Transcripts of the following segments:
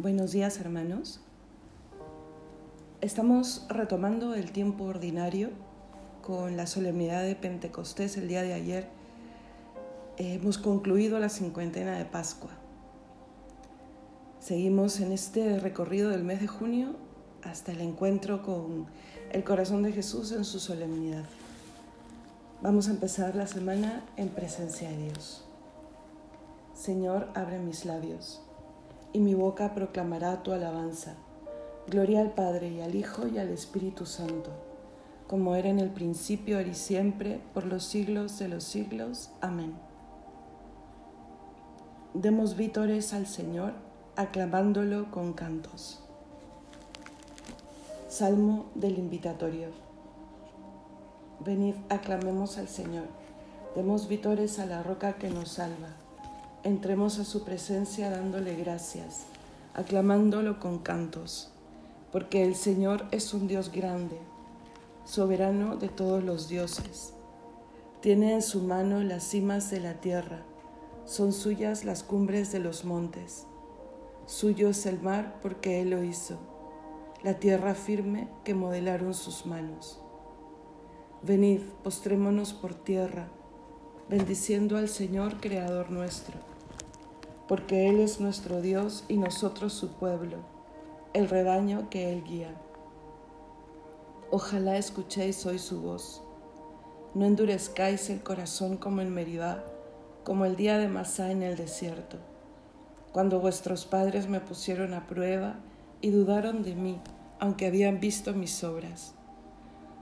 Buenos días hermanos. Estamos retomando el tiempo ordinario con la solemnidad de Pentecostés el día de ayer. Hemos concluido la cincuentena de Pascua. Seguimos en este recorrido del mes de junio hasta el encuentro con el corazón de Jesús en su solemnidad. Vamos a empezar la semana en presencia de Dios. Señor, abre mis labios, y mi boca proclamará tu alabanza. Gloria al Padre y al Hijo y al Espíritu Santo, como era en el principio, ahora y siempre, por los siglos de los siglos. Amén. Demos vítores al Señor, aclamándolo con cantos. Salmo del Invitatorio. Venid, aclamemos al Señor, demos vítores a la roca que nos salva. Entremos a su presencia dándole gracias, aclamándolo con cantos, porque el Señor es un Dios grande, soberano de todos los dioses. Tiene en su mano las cimas de la tierra, son suyas las cumbres de los montes. Suyo es el mar porque Él lo hizo, la tierra firme que modelaron sus manos. Venid, postrémonos por tierra, bendiciendo al Señor, Creador nuestro, porque Él es nuestro Dios y nosotros su pueblo, el rebaño que Él guía. Ojalá escuchéis hoy su voz. No endurezcáis el corazón como en Meribá, como el día de Masá en el desierto, cuando vuestros padres me pusieron a prueba y dudaron de mí, aunque habían visto mis obras.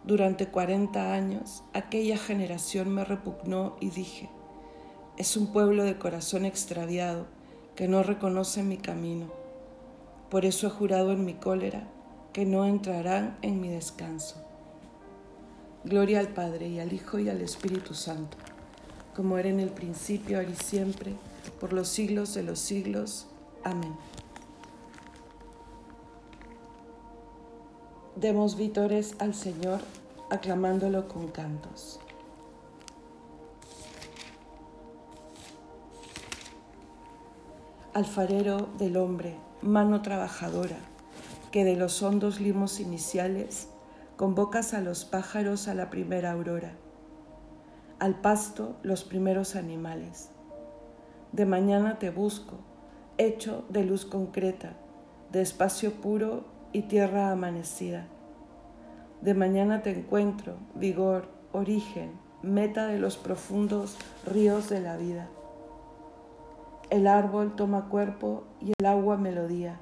Durante cuarenta años aquella generación me repugnó y dije, es un pueblo de corazón extraviado que no reconoce mi camino. Por eso he jurado en mi cólera que no entrarán en mi descanso. Gloria al Padre y al Hijo y al Espíritu Santo, como era en el principio, ahora y siempre, por los siglos de los siglos. Amén. Demos vítores al Señor aclamándolo con cantos. Alfarero del hombre, mano trabajadora, que de los hondos limos iniciales convocas a los pájaros a la primera aurora, al pasto los primeros animales. De mañana te busco, hecho de luz concreta, de espacio puro y tierra amanecida. De mañana te encuentro, vigor, origen, meta de los profundos ríos de la vida. El árbol toma cuerpo y el agua melodía.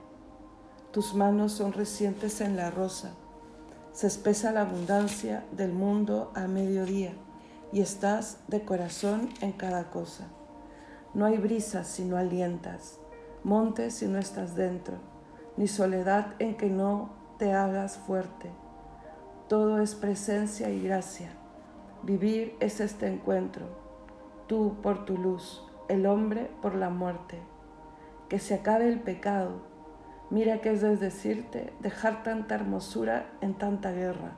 Tus manos son recientes en la rosa. Se espesa la abundancia del mundo a mediodía y estás de corazón en cada cosa. No hay brisas si no alientas, montes si no estás dentro ni soledad en que no te hagas fuerte. Todo es presencia y gracia. Vivir es este encuentro, tú por tu luz, el hombre por la muerte. Que se acabe el pecado. Mira que es decirte dejar tanta hermosura en tanta guerra.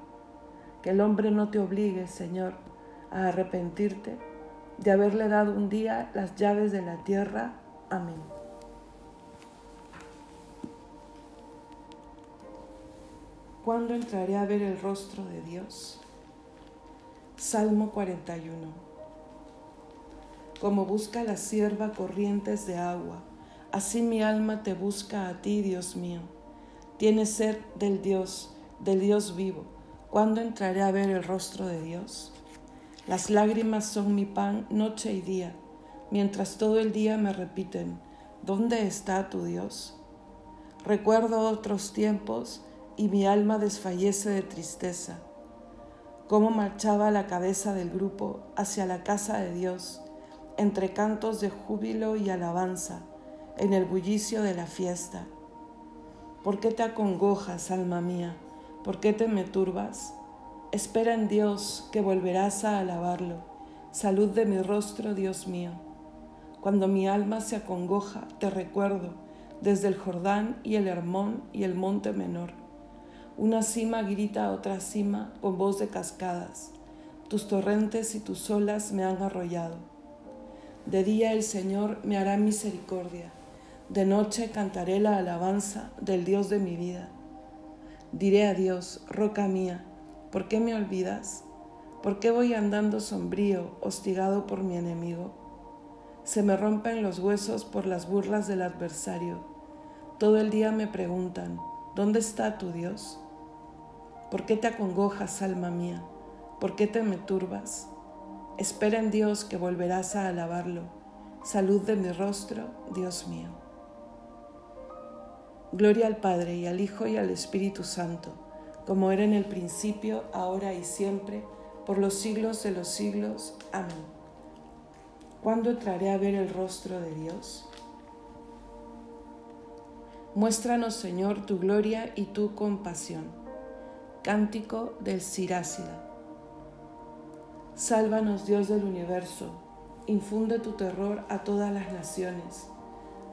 Que el hombre no te obligue, Señor, a arrepentirte de haberle dado un día las llaves de la tierra. Amén. ¿Cuándo entraré a ver el rostro de Dios? Salmo 41. Como busca la sierva corrientes de agua, así mi alma te busca a ti, Dios mío. Tienes sed del Dios, del Dios vivo. ¿Cuándo entraré a ver el rostro de Dios? Las lágrimas son mi pan noche y día, mientras todo el día me repiten, ¿dónde está tu Dios? Recuerdo otros tiempos y mi alma desfallece de tristeza. Cómo marchaba la cabeza del grupo hacia la casa de Dios, entre cantos de júbilo y alabanza, en el bullicio de la fiesta. ¿Por qué te acongojas, alma mía? ¿Por qué te me turbas? Espera en Dios, que volverás a alabarlo. Salud de mi rostro, Dios mío. Cuando mi alma se acongoja, te recuerdo desde el Jordán y el Hermón y el monte menor una cima grita a otra cima con voz de cascadas. Tus torrentes y tus olas me han arrollado. De día el Señor me hará misericordia. De noche cantaré la alabanza del Dios de mi vida. Diré a Dios, roca mía, ¿por qué me olvidas? ¿Por qué voy andando sombrío, hostigado por mi enemigo? Se me rompen los huesos por las burlas del adversario. Todo el día me preguntan, ¿dónde está tu Dios? ¿Por qué te acongojas, alma mía? ¿Por qué te me turbas? Espera en Dios que volverás a alabarlo. Salud de mi rostro, Dios mío. Gloria al Padre y al Hijo y al Espíritu Santo, como era en el principio, ahora y siempre, por los siglos de los siglos. Amén. ¿Cuándo entraré a ver el rostro de Dios? Muéstranos, Señor, tu gloria y tu compasión. Cántico del Sirácida. Sálvanos, Dios del universo, infunde tu terror a todas las naciones,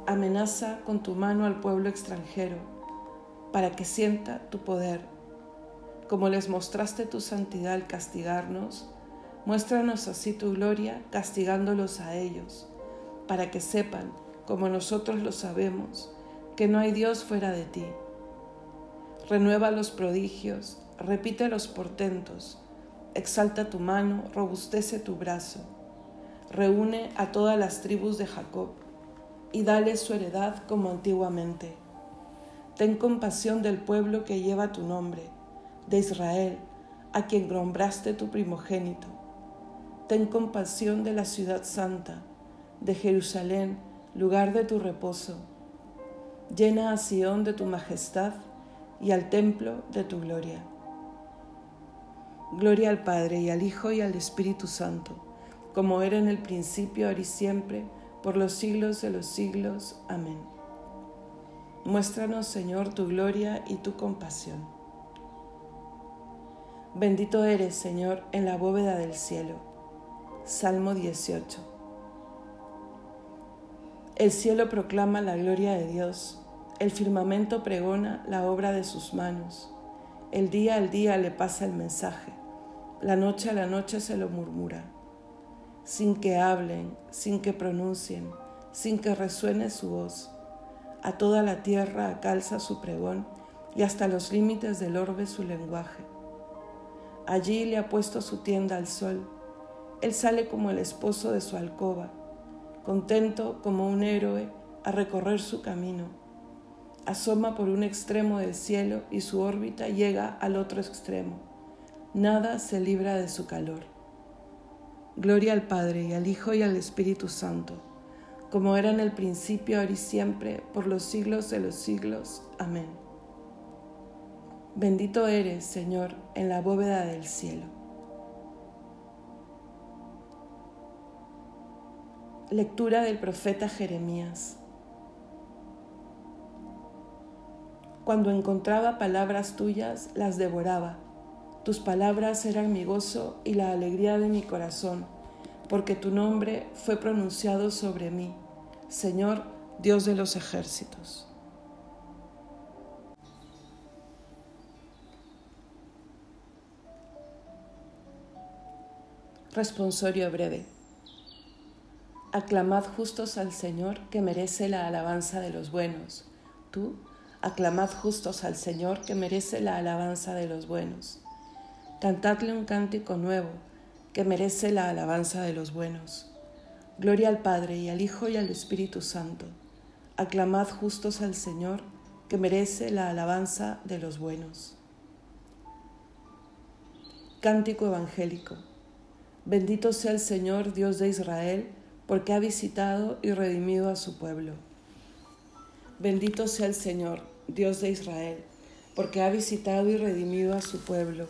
amenaza con tu mano al pueblo extranjero, para que sienta tu poder. Como les mostraste tu santidad al castigarnos, muéstranos así tu gloria castigándolos a ellos, para que sepan, como nosotros lo sabemos, que no hay Dios fuera de ti. Renueva los prodigios, repite los portentos, exalta tu mano, robustece tu brazo, reúne a todas las tribus de Jacob y dale su heredad como antiguamente. Ten compasión del pueblo que lleva tu nombre, de Israel, a quien nombraste tu primogénito. Ten compasión de la ciudad santa, de Jerusalén, lugar de tu reposo. Llena a Sión de tu majestad y al templo de tu gloria. Gloria al Padre y al Hijo y al Espíritu Santo, como era en el principio, ahora y siempre, por los siglos de los siglos. Amén. Muéstranos, Señor, tu gloria y tu compasión. Bendito eres, Señor, en la bóveda del cielo. Salmo 18. El cielo proclama la gloria de Dios, el firmamento pregona la obra de sus manos. El día al día le pasa el mensaje la noche a la noche se lo murmura, sin que hablen, sin que pronuncien, sin que resuene su voz. A toda la tierra calza su pregón y hasta los límites del orbe su lenguaje. Allí le ha puesto su tienda al sol. Él sale como el esposo de su alcoba, contento como un héroe a recorrer su camino. Asoma por un extremo del cielo y su órbita llega al otro extremo nada se libra de su calor. Gloria al Padre y al Hijo y al Espíritu Santo, como era en el principio, ahora y siempre, por los siglos de los siglos. Amén. Bendito eres, Señor, en la bóveda del cielo. Lectura del profeta Jeremías. Cuando encontraba palabras tuyas, las devoraba tus palabras eran mi gozo y la alegría de mi corazón, porque tu nombre fue pronunciado sobre mí, Señor Dios de los ejércitos. Responsorio breve. Aclamad justos al Señor que merece la alabanza de los buenos. Tú, aclamad justos al Señor que merece la alabanza de los buenos. Cantadle un cántico nuevo que merece la alabanza de los buenos. Gloria al Padre y al Hijo y al Espíritu Santo. Aclamad justos al Señor que merece la alabanza de los buenos. Cántico Evangélico. Bendito sea el Señor Dios de Israel, porque ha visitado y redimido a su pueblo. Bendito sea el Señor Dios de Israel, porque ha visitado y redimido a su pueblo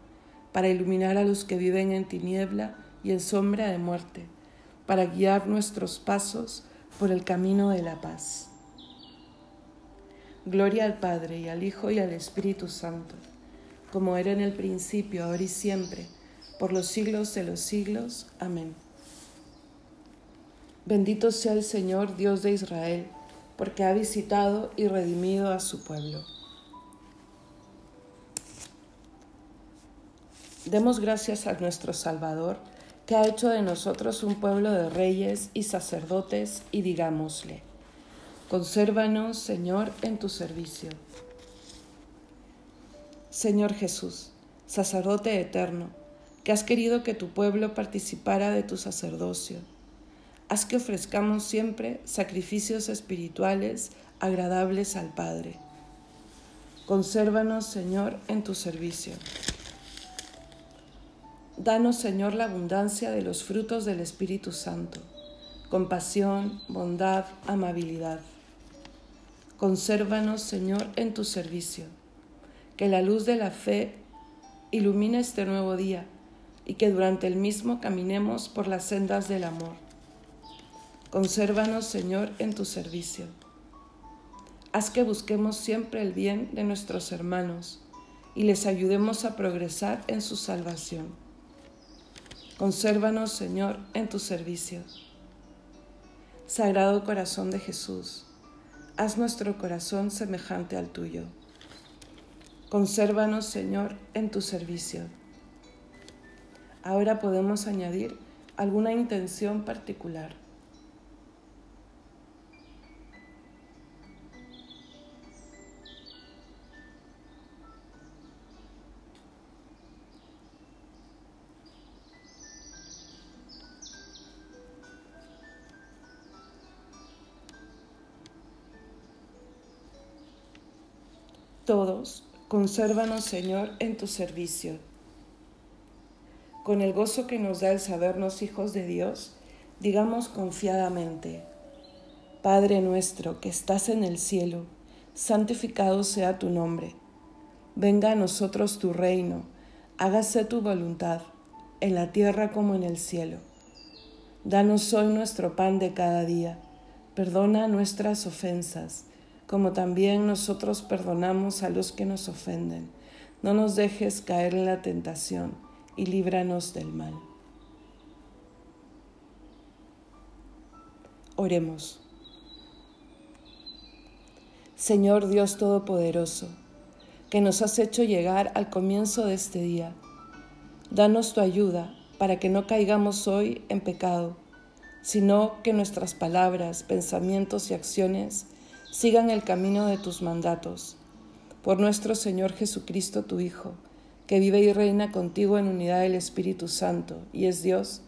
para iluminar a los que viven en tiniebla y en sombra de muerte, para guiar nuestros pasos por el camino de la paz. Gloria al Padre y al Hijo y al Espíritu Santo, como era en el principio, ahora y siempre, por los siglos de los siglos. Amén. Bendito sea el Señor, Dios de Israel, porque ha visitado y redimido a su pueblo. Demos gracias a nuestro Salvador, que ha hecho de nosotros un pueblo de reyes y sacerdotes, y digámosle, Consérvanos, Señor, en tu servicio. Señor Jesús, sacerdote eterno, que has querido que tu pueblo participara de tu sacerdocio, haz que ofrezcamos siempre sacrificios espirituales agradables al Padre. Consérvanos, Señor, en tu servicio. Danos, Señor, la abundancia de los frutos del Espíritu Santo, compasión, bondad, amabilidad Consérvanos, Señor, en tu servicio. Que la luz de la fe ilumine este nuevo día y que durante el mismo caminemos por las sendas del amor. Consérvanos, Señor, en tu servicio. Haz que busquemos siempre el bien de nuestros hermanos y les ayudemos a progresar en su salvación. Consérvanos, Señor, en tu servicio. Sagrado Corazón de Jesús, haz nuestro corazón semejante al tuyo. Consérvanos, Señor, en tu servicio. Ahora podemos añadir alguna intención particular. Todos, consérvanos, Señor, en tu servicio. Con el gozo que nos da el sabernos hijos de Dios, digamos confiadamente, Padre nuestro que estás en el cielo, santificado sea tu nombre. Venga a nosotros tu reino, hágase tu voluntad, en la tierra como en el cielo. Danos hoy nuestro pan de cada día, perdona nuestras ofensas como también nosotros perdonamos a los que nos ofenden. No nos dejes caer en la tentación y líbranos del mal. Oremos. Señor Dios Todopoderoso, que nos has hecho llegar al comienzo de este día, danos tu ayuda para que no caigamos hoy en pecado, sino que nuestras palabras, pensamientos y acciones sigan el camino de tus mandatos. Por nuestro Señor Jesucristo, tu Hijo, que vive y reina contigo en unidad del Espíritu Santo, y es Dios,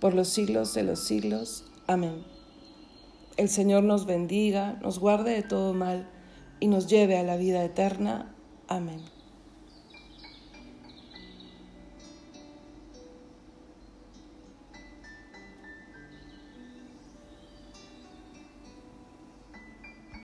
por los siglos de los siglos. Amén. El Señor nos bendiga, nos guarde de todo mal, y nos lleve a la vida eterna. Amén.